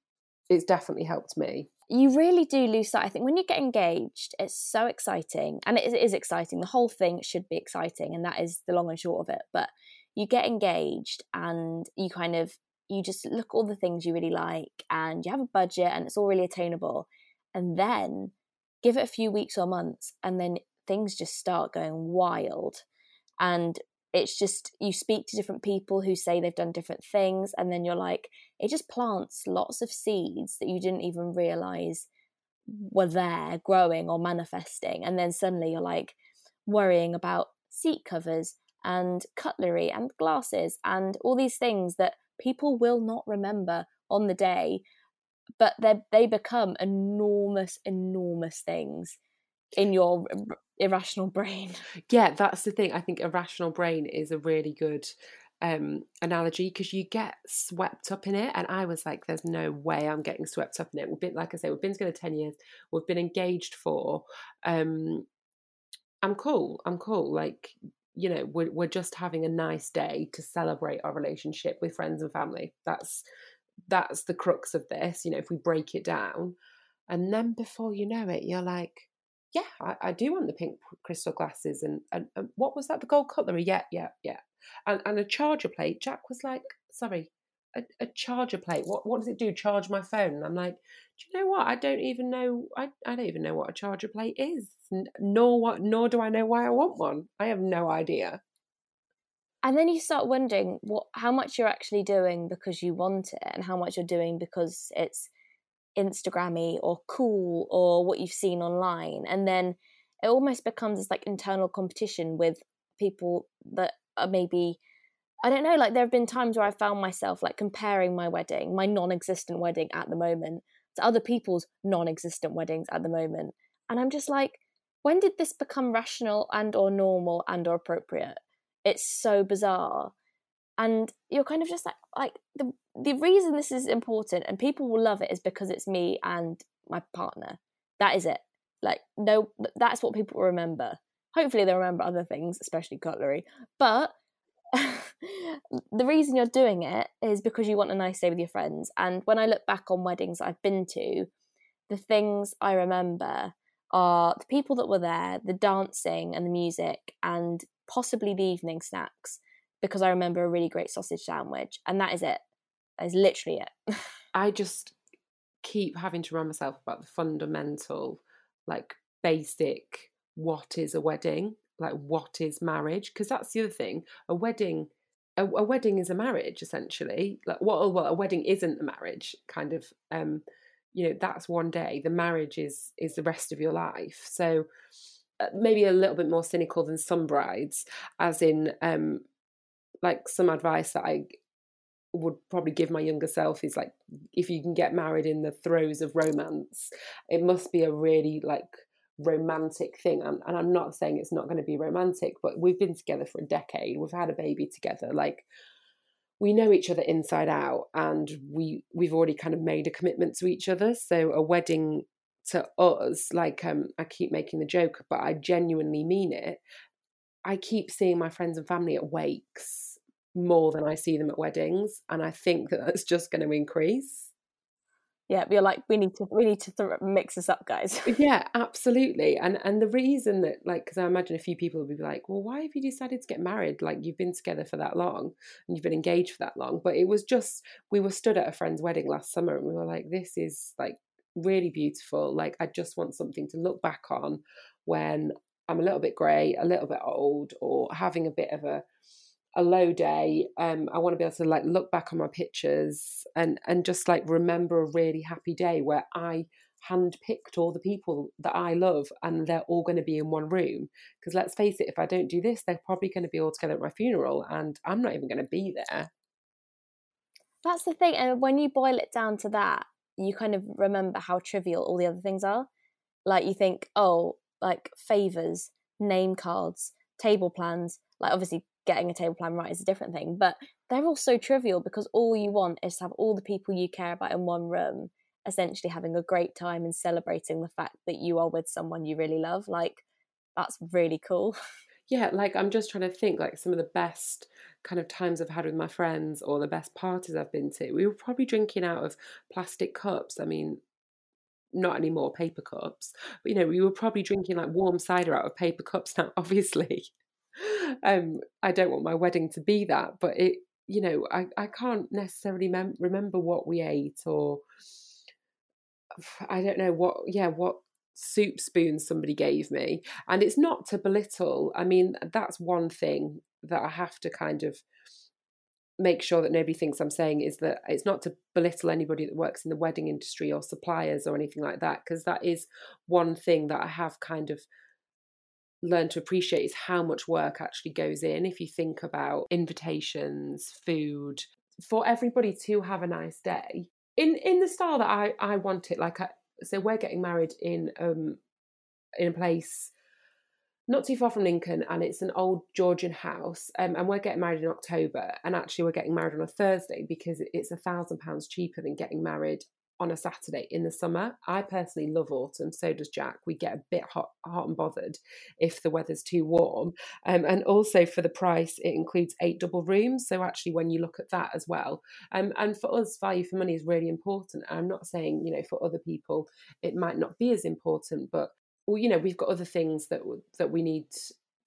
it's definitely helped me.
You really do lose sight. I think when you get engaged, it's so exciting, and it is, it is exciting. The whole thing should be exciting, and that is the long and short of it. But you get engaged, and you kind of you just look all the things you really like, and you have a budget, and it's all really attainable. And then give it a few weeks or months, and then things just start going wild. And it's just you speak to different people who say they've done different things and then you're like it just plants lots of seeds that you didn't even realize were there growing or manifesting and then suddenly you're like worrying about seat covers and cutlery and glasses and all these things that people will not remember on the day but they they become enormous enormous things in your irrational brain. *laughs*
Yeah, that's the thing. I think irrational brain is a really good um analogy because you get swept up in it and i was like there's no way i'm getting swept up in it. We've been like i say we've been together 10 years we've been engaged for um i'm cool i'm cool like you know we're, we're just having a nice day to celebrate our relationship with friends and family. That's that's the crux of this you know if we break it down. And then before you know it you're like yeah i, I do want the pink crystal glasses and, and, and what was that the gold cutlery? Yeah yeah yeah. And, and a charger plate. Jack was like sorry a, a charger plate. What what does it do? Charge my phone? And i'm like do you know what? I don't even know i, I don't even know what a charger plate is. Nor what nor do i know why i want one. I have no idea.
And then you start wondering what how much you're actually doing because you want it and how much you're doing because it's Instagrammy or cool or what you've seen online. And then it almost becomes this like internal competition with people that are maybe I don't know, like there have been times where I found myself like comparing my wedding, my non existent wedding at the moment, to other people's non existent weddings at the moment. And I'm just like, when did this become rational and or normal and or appropriate? It's so bizarre. And you're kind of just like like the the reason this is important and people will love it is because it's me and my partner. That is it. Like no that's what people remember. Hopefully they'll remember other things, especially cutlery. But *laughs* the reason you're doing it is because you want a nice day with your friends. And when I look back on weddings I've been to, the things I remember are the people that were there, the dancing and the music, and possibly the evening snacks. Because I remember a really great sausage sandwich, and that is it. That is literally it. *laughs*
I just keep having to remind myself about the fundamental, like basic, what is a wedding like what is marriage because that's the other thing a wedding a, a, wedding is a marriage essentially like what well a wedding isn't a marriage kind of um you know that's one day the marriage is is the rest of your life so uh, maybe a little bit more cynical than some brides as in um like some advice that i would probably give my younger self is like if you can get married in the throes of romance it must be a really like romantic thing and, and i'm not saying it's not going to be romantic but we've been together for a decade we've had a baby together like we know each other inside out and we we've already kind of made a commitment to each other so a wedding to us like um i keep making the joke but i genuinely mean it i keep seeing my friends and family at wakes more than i see them at weddings and i think that that's just going to increase.
Yeah you're like we need to we need to th- mix this up guys. *laughs*
Yeah absolutely and and the reason that like because i imagine a few people will be like well why have you decided to get married? Like you've been together for that long and you've been engaged for that long. But it was just we were stood at a friend's wedding last summer and we were like this is like really beautiful like i just want something to look back on when i'm a little bit grey a little bit old or having a bit of a a low day um i want to be able to like look back on my pictures and and just like remember a really happy day where i handpicked all the people that i love and they're all going to be in one room. Because let's face it if i don't do this they're probably going to be all together at my funeral and i'm not even going to be there.
That's the thing and when you boil it down to that you kind of remember how trivial all the other things are. Like you think oh like favors name cards table plans like obviously getting a table plan right is a different thing. But they're all so trivial because all you want is to have all the people you care about in one room, essentially having a great time and celebrating the fact that you are with someone you really love. Like, that's really cool.
Yeah, like I'm just trying to think like some of the best kind of times I've had with my friends or the best parties I've been to. We were probably drinking out of plastic cups. I mean, not anymore paper cups, but you know, we were probably drinking like warm cider out of paper cups *laughs* now, obviously um, I don't want my wedding to be that, but it, you know, I, I can't necessarily mem- remember what we ate or I don't know what, yeah, what soup spoon somebody gave me. And it's not to belittle. I mean, that's one thing that I have to kind of make sure that nobody thinks I'm saying is that it's not to belittle anybody that works in the wedding industry or suppliers or anything like that, because that is one thing that I have kind of learn to appreciate is how much work actually goes in if you think about invitations food for everybody to have a nice day in in the style that i i want it like I, so we're getting married in um in a place not too far from Lincoln, and it's an old Georgian house. Um, and we're getting married in October, and actually we're getting married on a Thursday because it's a thousand pounds cheaper than getting married on a Saturday in the summer. I personally love autumn, so does Jack. We get a bit hot, hot and bothered if the weather's too warm. Um, and also for the price, it includes eight double rooms. So actually, when you look at that as well, um, and for us, value for money is really important. I'm not saying you know for other people it might not be as important, but well, you know we've got other things that that we need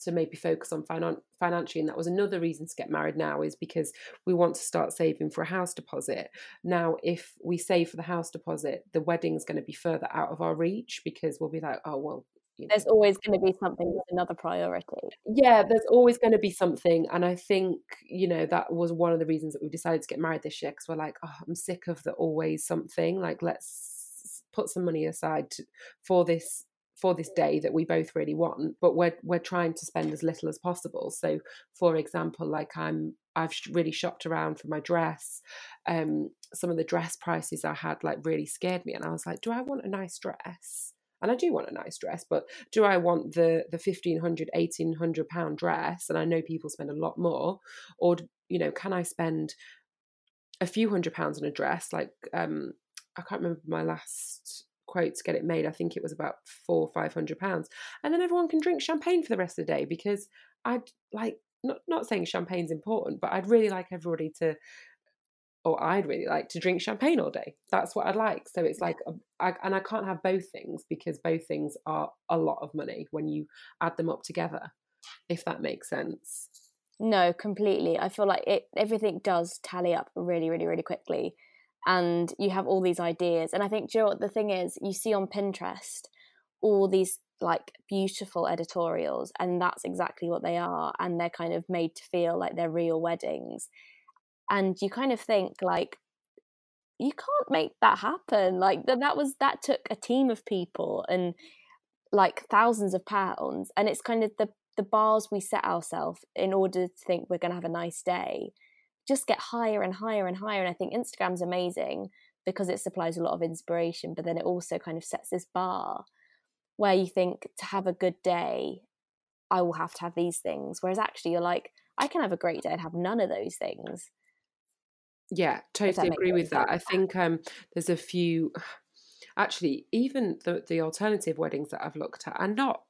to maybe focus on finan- financially and that was another reason to get married now is because we want to start saving for a house deposit now if we save for the house deposit the wedding's going to be further out of our reach because we'll be like oh well
you know. there's always going to be something that's another priority
yeah there's always going to be something and i think you know that was one of the reasons that we decided to get married this year because we're like oh i'm sick of the always something like let's put some money aside to, for this for this day that we both really want but we're we're trying to spend as little as possible. So for example like i'm i've really shopped around for my dress um some of the dress prices i had like really scared me and i was like do i want a nice dress? And I do want a nice dress, but do I want the the 1500 1800 pound dress and I know people spend a lot more or you know can I spend a few hundred pounds on a dress? Like um I can't remember my last quote to get it made. I think it was about four, five hundred pounds. And then everyone can drink champagne for the rest of the day because I'd like not not saying champagne's important, but I'd really like everybody to or I'd really like to drink champagne all day. That's what I'd like. So it's like, um, I, and I can't have both things because both things are a lot of money when you add them up together, if that makes sense.
No, completely. I feel like it everything does tally up really, really, really quickly and you have all these ideas. And I think, you know what the thing is, you see on Pinterest all these like beautiful editorials, and that's exactly what they are. And they're kind of made to feel like they're real weddings. And you kind of think, like, you can't make that happen. Like, that was that took a team of people and like thousands of pounds. And it's kind of the the bars we set ourselves in order to think we're going to have a nice day just get higher and higher and higher. And I think Instagram's amazing because it supplies a lot of inspiration, but then it also kind of sets this bar where you think to have a good day, I will have to have these things. Whereas actually, you're like, I can have a great day and have none of those things.
Yeah, totally agree with that. I think um, there's a few, *sighs* actually, even the the alternative weddings that I've looked at, and not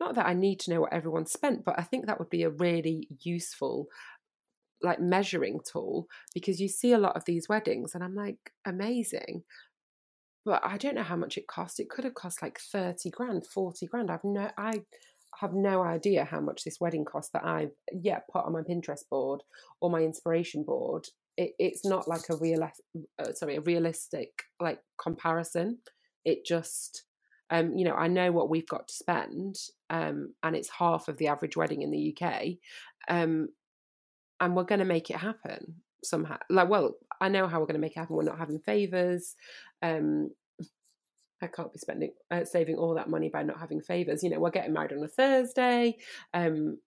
not that I need to know what everyone spent, but I think that would be a really useful like measuring tool because you see a lot of these weddings and I'm like amazing. But I don't know how much it cost. It could have cost like 30 grand 40 grand. I've no I have no idea how much this wedding cost that I've yet put on my Pinterest board or my inspiration board. It, it's not like a real uh, sorry a realistic like comparison. It just um, you know, I know what we've got to spend, um, and it's half of the average wedding in the UK. Um, and we're going to make it happen somehow. Like, well, I know how we're going to make it happen. We're not having favors. Um, I can't be spending uh, saving all that money by not having favors. You know, we're getting married on a Thursday. Um,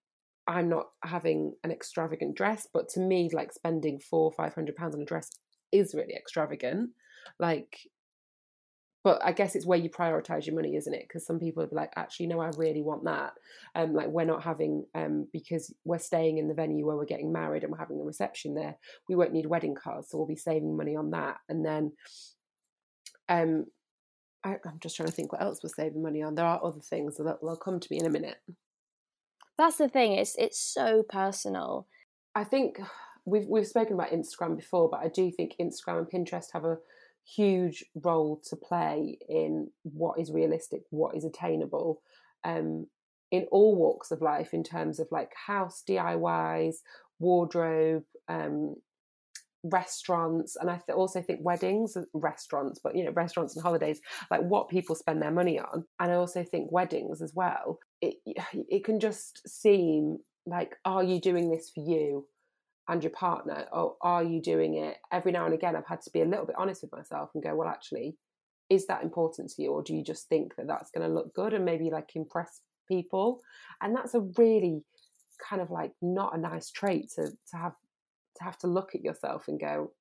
I'm not having an extravagant dress, but to me, like spending four, five hundred pounds on a dress is really extravagant. Like, but I guess it's where you prioritize your money, isn't it? Because some people would be like, actually, no, I really want that. Um, like we're not having um because we're staying in the venue where we're getting married and we're having the reception there. We won't need wedding cards, so we'll be saving money on that. And then, um, I, am just trying to think what else we're saving money on. There are other things that will come to me in a minute.
That's the thing. It's it's so personal.
I think we've we've spoken about Instagram before, but I do think Instagram and Pinterest have a huge role to play in what is realistic, what is attainable, um, in all walks of life, in terms of like house DIYs, wardrobe, um, restaurants, and I th- also think weddings, restaurants, but you know, restaurants and holidays, like what people spend their money on. And I also think weddings as well. It *sighs* it can just seem like, are you doing this for you? And your partner or are you doing it? Every now and again i've had to be a little bit honest with myself and go well actually is that important to you or do you just think that that's going to look good and maybe like impress people? And that's a really kind of like not a nice trait to to have to have to look at yourself and go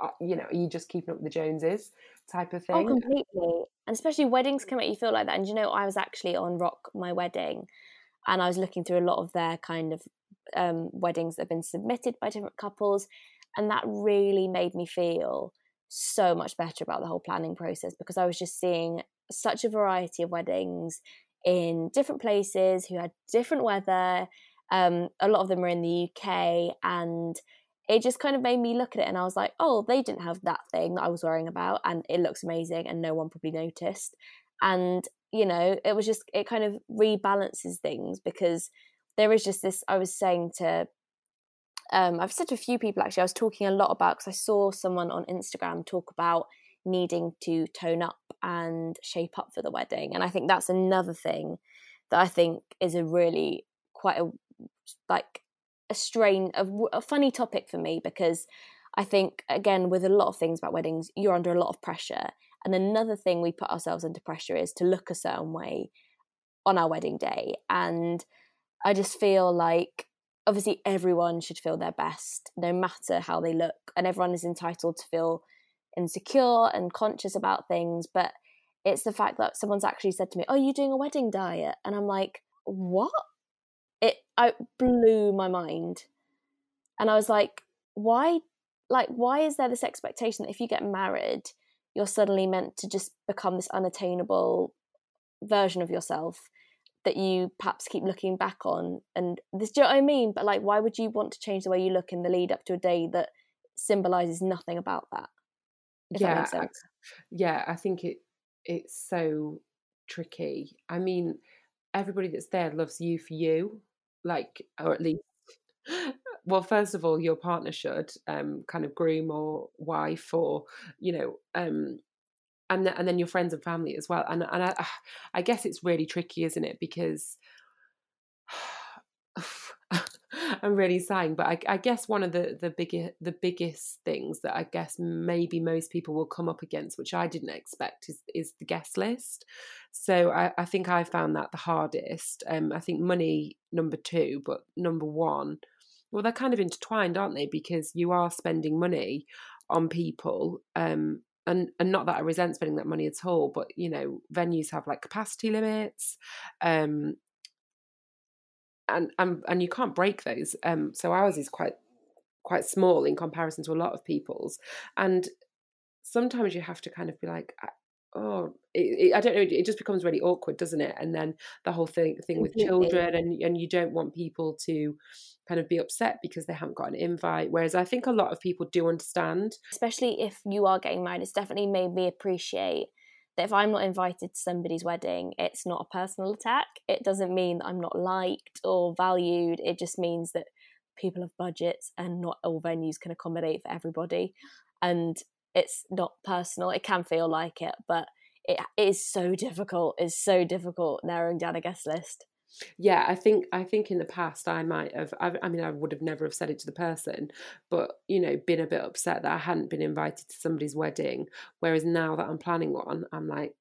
uh, you know are you just keeping up with the joneses? type of oh, thing.
oh completely and especially weddings can make you feel like that and you know i was actually on rock my wedding and i was looking through a lot of their kind of um, weddings that have been submitted by different couples. And that really made me feel so much better about the whole planning process because I was just seeing such a variety of weddings in different places who had different weather. Um, a lot of them were in the UK, and it just kind of made me look at it and I was like, oh, they didn't have that thing that I was worrying about, and it looks amazing, and no one probably noticed. And you know, it was just, it kind of rebalances things because there is just this i was saying to um, i've said to a few people actually i was talking a lot about because i saw someone on instagram talk about needing to tone up and shape up for the wedding and i think that's another thing that i think is a really quite a like a strain of a funny topic for me because i think again with a lot of things about weddings you're under a lot of pressure And another thing we put ourselves under pressure is to look a certain way on our wedding day. And I just feel like obviously everyone should feel their best, no matter how they look. And everyone is entitled to feel insecure and conscious about things. But it's the fact that someone's actually said to me, Oh, you're doing a wedding diet? And I'm like, What? It I blew my mind. And I was like, why like why is there this expectation that if you get married, you're suddenly meant to just become this unattainable version of yourself that you perhaps keep looking back on and this do you know what I mean? But like why would you want to change the way you look in the lead up to a day that symbolizes nothing about that?
yeah, that yeah, I think it it's so tricky. I mean, everybody that's there loves you for you, like, or at least. *gasps* Well, first of all, your partner should um, kind of groom or wife, or you know, um, and and then your friends and family as well. And and I, I guess it's really tricky, isn't it? Because *sighs* I'm really sighing, but I, I, guess one of the the biggest the biggest things that I guess maybe most people will come up against, which I didn't expect, is is the guest list. So I, I think I found that the hardest. Um, I think money number two, but number one, well, they're kind of intertwined, aren't they? Because you are spending money on people. Um, and and not that I resent spending that money at all, but you know, venues have like capacity limits. Um, and and and you can't break those. Um, so ours is quite quite small in comparison to a lot of people's, and sometimes you have to kind of be like, oh, it, it, I don't know, it just becomes really awkward, doesn't it? And then the whole thing thing with children, and and you don't want people to kind of be upset because they haven't got an invite. Whereas I think a lot of people do understand,
especially if you are getting married. It's definitely made me appreciate that if I'm not invited to somebody's wedding, it's not a personal attack. It doesn't mean that I'm not liked or valued. It just means that people have budgets and not all venues can accommodate for everybody. And it's not personal. It can feel like it, but it is so difficult. It's so difficult narrowing down a guest list
yeah i think i think in the past i might have I, I, mean i would have never have said it to the person but you know been a bit upset that i hadn't been invited to somebody's wedding whereas now that i'm planning one i'm like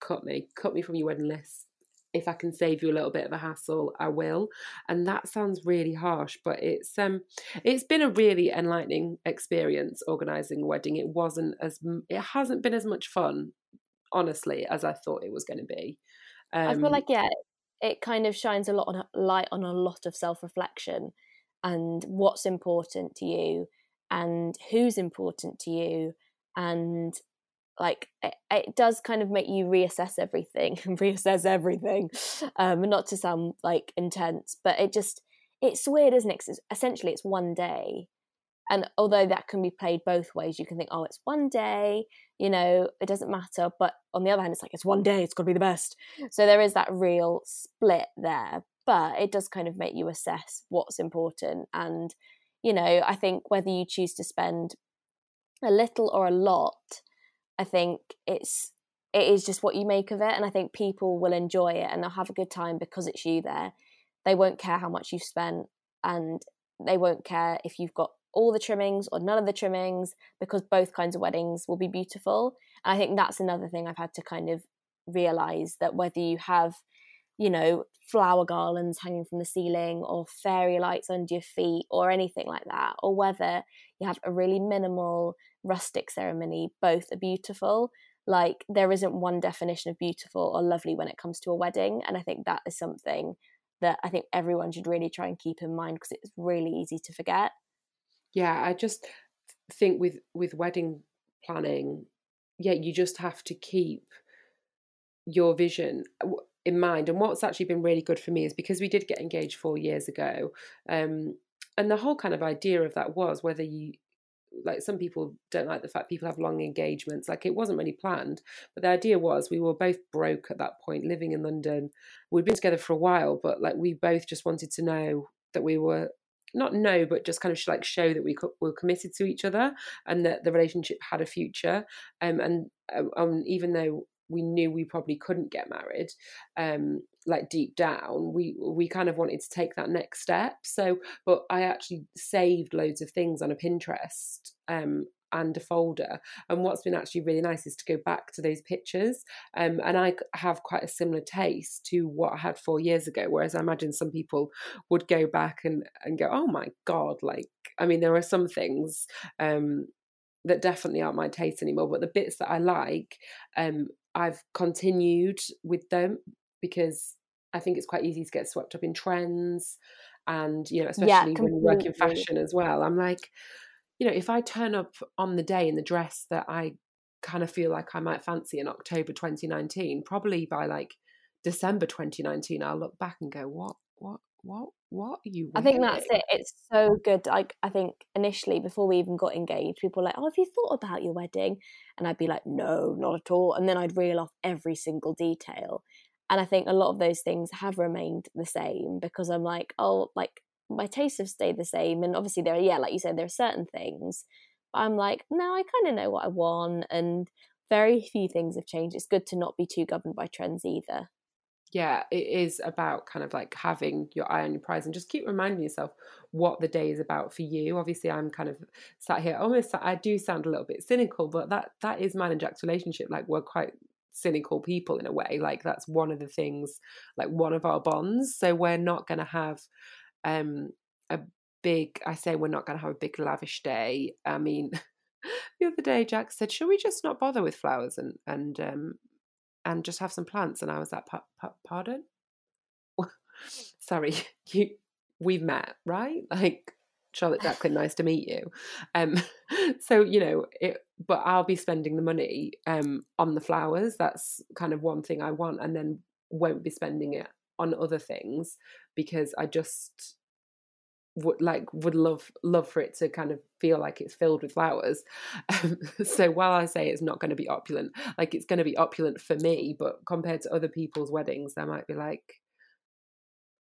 cut me cut me from your wedding list if i can save you a little bit of a hassle i will. And that sounds really harsh but it's um it's been a really enlightening experience organizing a wedding. It wasn't as it hasn't been as much fun honestly as i thought it was going to be.
Um, I feel um like yeah, it kind of shines a lot on light on a lot of self reflection and what's important to you and who's important to you and like it, it, does kind of make you reassess everything *laughs* reassess everything um not to sound like intense but it just it's weird isn't it? Cause essentially it's one day and although that can be played both ways you can think oh it's one day you know it doesn't matter but on the other hand it's like it's one day it's got to be the best. So there is that real split there but it does kind of make you assess what's important and you know i think whether you choose to spend a little or a lot i think it's it is just what you make of it and i think people will enjoy it and they'll have a good time because it's you there they won't care how much you've spent and they won't care if you've got all the trimmings or none of the trimmings because both kinds of weddings will be beautiful. And I think that's another thing I've had to kind of realize that whether you have, you know, flower garlands hanging from the ceiling or fairy lights under your feet or anything like that, or whether you have a really minimal rustic ceremony, both are beautiful. Like there isn't one definition of beautiful or lovely when it comes to a wedding. And I think that is something that I think everyone should really try and keep in mind because it's really easy to forget
yeah i just think with with wedding planning yeah you just have to keep your vision uh, in mind and what's actually been really good for me is because we did get engaged four years ago um, and the whole kind of idea of that was whether you like some people don't like the fact people have long engagements like it wasn't really planned but the idea was we were both broke at that point living in london we'd been together for a while but like we both just wanted to know that we were not know, but just kind of like show that we were committed to each other and that the relationship had a future. Um, and um, um, even though we knew we probably couldn't get married, um, like deep down, we we kind of wanted to take that next step. So, but I actually saved loads of things on a Pinterest. Um, and a folder. And what's been actually really nice is to go back to those pictures. Um, and I have quite a similar taste to what I had four years ago. Whereas I imagine some people would go back and, and go, oh my God, like, I mean, there are some things um, that definitely aren't my taste anymore. But the bits that I like, um, I've continued with them because I think it's quite easy to get swept up in trends and you know especially yeah, when you work in fashion as well i'm like you know if i turn up on the day in the dress that i kind of feel like i might fancy in october 2019 probably by like december 2019 i'll look back and go what what what what are you
i think that's it it's so good like i think initially before we even got engaged people were like oh have you thought about your wedding? And i'd be like no not at all and then i'd reel off every single detail and I think a lot of those things have remained the same because I'm like, oh, like my tastes have stayed the same. And obviously, there are, yeah, like you said, there are certain things. But I'm like, no, I kind of know what I want. And very few things have changed. It's good to not be too governed by trends either.
Yeah, it is about kind of like having your eye on your prize and just keep reminding yourself what the day is about for you. Obviously, I'm kind of sat here almost I do sound a little bit cynical, but that that is mine and Jack's relationship. Like we're quite cynical people in a way like that's one of the things like one of our bonds. So we're not going to have um a big i say we're not going to have a big lavish day. I mean *laughs* the other day jack said should we just not bother with flowers and and um and just have some plants? And i was like pardon? *laughs* Sorry *laughs* you we've met right? Like Charlotte Jacqueline, nice to meet you. Um, *laughs* so you know, it, but I'll be spending the money um, on the flowers. That's kind of one thing I want, and then won't be spending it on other things because I just would like would love love for it to kind of feel like it's filled with flowers um, *laughs* so while i say it's not going to be opulent like it's going to be opulent for me but compared to other people's weddings there might be like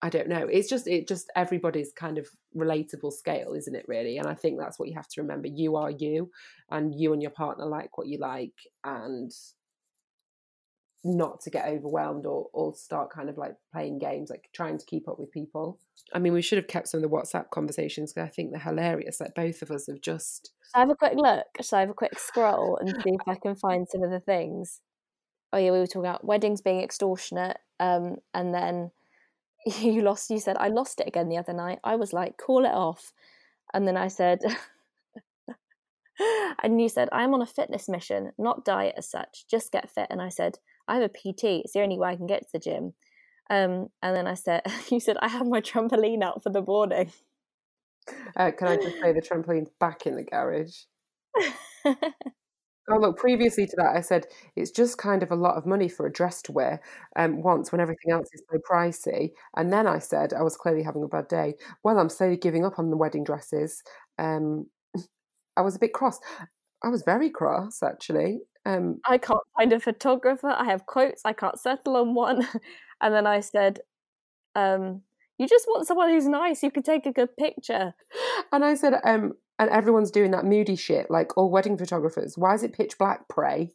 I don't know. It's just it just everybody's kind of relatable scale, isn't it? Really, and I think that's what you have to remember. You are you, and you and your partner like what you like, and not to get overwhelmed or or start kind of like playing games, like trying to keep up with people. I mean, we should have kept some of the WhatsApp conversations because I think they're hilarious. Like both of us have just.
I have a quick look? Shall I have a quick scroll and see if I can find some of the things? Oh yeah, we were talking about weddings being extortionate, um, and then you lost you said i lost it again the other night. I was like call it off. And then i said *laughs* and you said i'm on a fitness mission not diet as such just get fit. And i said i have a pt it's the only way i can get to the gym. Um, and then i said *laughs* you said i have my trampoline out for the morning.
Uh, can i just say the trampoline's back in the garage *laughs* Oh, look, previously to that, I said it's just kind of a lot of money for a dress to wear um, once when everything else is so pricey. And then I said I was clearly having a bad day. Well, I'm slowly giving up on the wedding dresses. Um, *laughs* I was a bit cross. I was very cross, actually. Um,
I can't find a photographer. I have quotes. I can't settle on one. *laughs* and then I said, um, you just want someone who's nice You can take a good picture.
And I said, um, and everyone's doing that moody shit, like all wedding photographers. Why is it pitch black? Pray.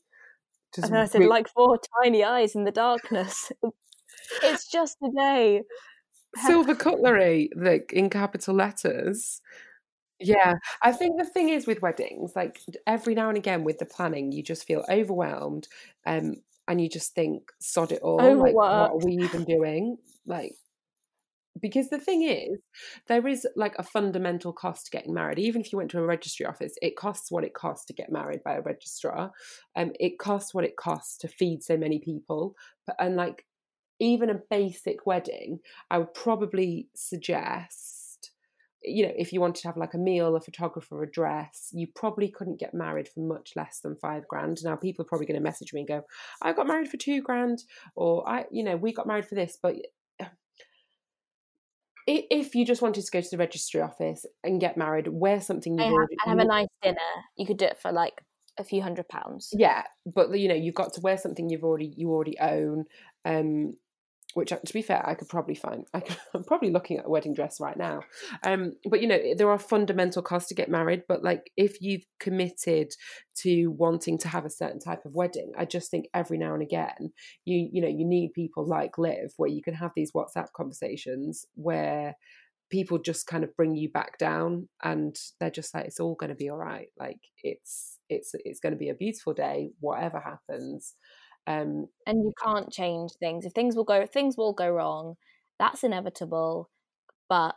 Just and I said, re- like four tiny eyes in the darkness. *laughs* it's just a day.
Silver cutlery, like in capital letters. Yeah, I think the thing is with weddings, like every now and again with the planning, you just feel overwhelmed, um, and you just think, "Sod it all! Like, what are we even doing?" Like, because the thing is there is like a fundamental cost to getting married. Even if you went to a registry office it costs what it costs to get married by a registrar. Um it costs what it costs to feed so many people. And like even a basic wedding i would probably suggest you know if you wanted to have like a meal a photographer a dress you probably couldn't get married for much less than five grand. Now people are probably going to message me and go i got married for two grand or i you know we got married for this but if you just wanted to go to the registry office and get married, wear something you
have, already, have a nice dinner. You could do it for like a few hundred pounds.
Yeah, but you know you've got to wear something you've already you already own. Um, which uh, to be fair, I could probably find. I am *laughs* probably looking at a wedding dress right now. Um, but you know, there are fundamental costs to get married. But like, if you've committed to wanting to have a certain type of wedding, I just think every now and again, you you know, you need people like Liv, where you can have these WhatsApp conversations where people just kind of bring you back down and they're just like it's all going to be all right like it's it's it's going to be a beautiful day whatever happens um
and you can't change things if things will go things will go wrong that's inevitable but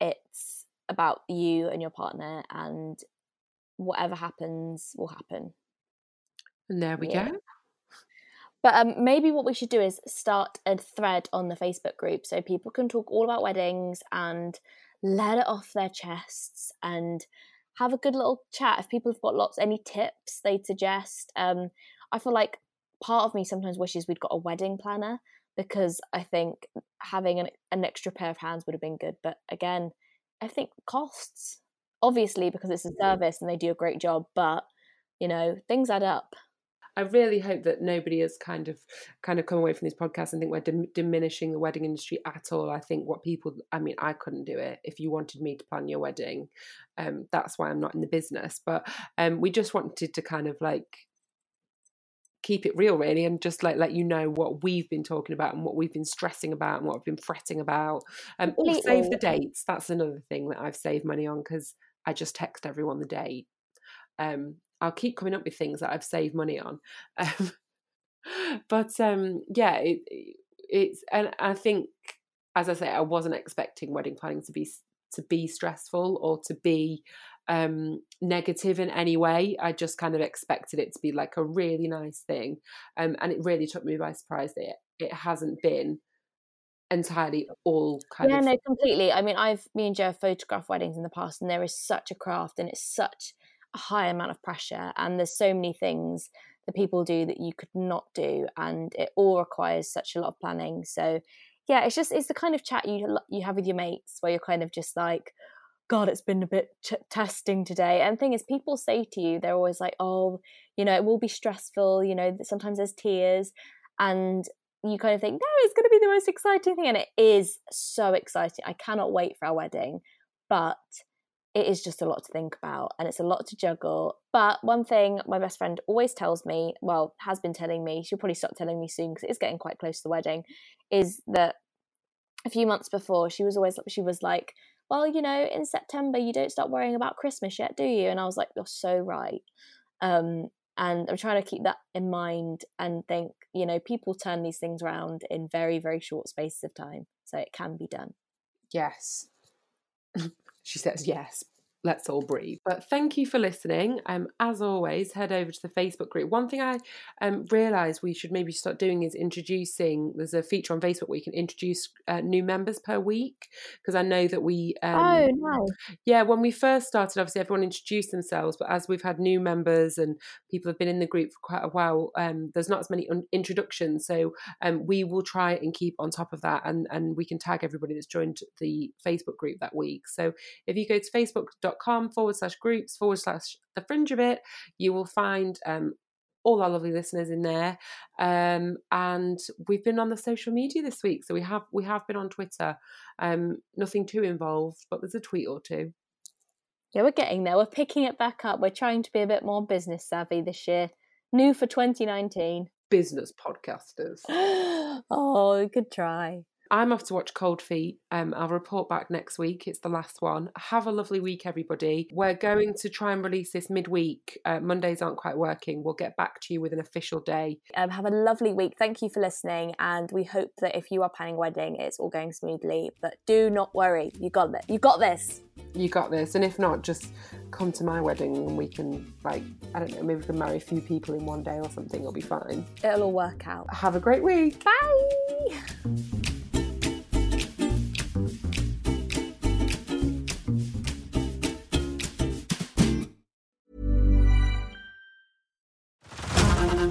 it's about you and your partner and whatever happens will happen
and there we yeah. go
but um, maybe what we should do is start a thread on the Facebook group so people can talk all about weddings and let it off their chests and have a good little chat. If people have got lots, any tips they'd suggest. Um, I feel like part of me sometimes wishes we'd got a wedding planner because I think having an, an extra pair of hands would have been good. But again, I think costs, obviously, because it's a service and they do a great job, but you know, things add up.
I really hope that nobody has kind of kind of come away from this podcast and think we're dim- diminishing the wedding industry at all. I think what people, I mean, I couldn't do it if you wanted me to plan your wedding. Um, that's why I'm not in the business. But um, we just wanted to kind of like keep it real really and just like let you know what we've been talking about and what we've been stressing about and what I've been fretting about. Um save the dates that's another thing that i've saved money on because i just text everyone the date. Um I'll keep coming up with things that I've saved money on. *laughs* Um, but um, yeah, it, it's and I think, as I say, I wasn't expecting wedding planning to be to be stressful or to be um, negative in any way. I just kind of expected it to be like a really nice thing, um, and it really took me by surprise that it, it hasn't been entirely all kind
yeah,
of
yeah no completely i mean i've me and joe have photographed weddings in the past and there is such a craft and it's such a high amount of pressure and there's so many things that people do that you could not do and it all requires such a lot of planning so yeah it's just it's the kind of chat you you have with your mates where you're kind of just like god it's been a bit ch- testing today. And the thing is people say to you they're always like oh you know it will be stressful you know sometimes there's tears. And you kind of think no it's going to be the most exciting thing. And it is so exciting. I cannot wait for our wedding. But it is just a lot to think about and it's a lot to juggle. But one thing my best friend always tells me, well, has been telling me, she'll probably stop telling me soon because it is getting quite close to the wedding, is that a few months before she was always she was like, well, you know, in September you don't start worrying about Christmas yet, do you? And I was like, you're so right. Um, and I'm trying to keep that in mind and think, you know, people turn these things around in very, very short spaces of time. So it can be done.
Yes. *laughs* She says, yes, let's all breathe. But thank you for listening. Um, as always, head over to the Facebook group. One thing I um, realised we should maybe start doing is introducing. There's a feature on Facebook where you can introduce uh, new members per week because I know that we.
Um, oh no!
Yeah, when we first started, obviously everyone introduced themselves, but as we've had new members and people have been in the group for quite a while, um, there's not as many un- introductions. So um, we will try and keep on top of that, and and we can tag everybody that's joined the Facebook group that week. So if you go to Facebook facebook.com forward slash groups forward slash the fringe of it. You will find um, all our lovely listeners in there. Um, and we've been on the social media this week. So we have we have been on Twitter. Um, nothing too involved, but there's a tweet or two.
Yeah, we're getting there. We're picking it back up. We're trying to be a bit more business savvy this year. New for 2019.
Business podcasters.
oh, good try.
I'm off to watch Cold Feet. Um, I'll report back next week. It's the last one. Have a lovely week, everybody. We're going to try and release this midweek. Uh, Mondays aren't quite working. We'll get back to you with an official day.
Um, have a lovely week. Thank you for listening, and we hope that if you are planning a wedding, it's all going smoothly. But do not worry. You got it. You got this.
You got this. And if not, just come to my wedding and we can, like, I don't know, maybe we can marry a few people in one day or something. It'll be fine.
It'll all work out.
Have a great week.
Bye.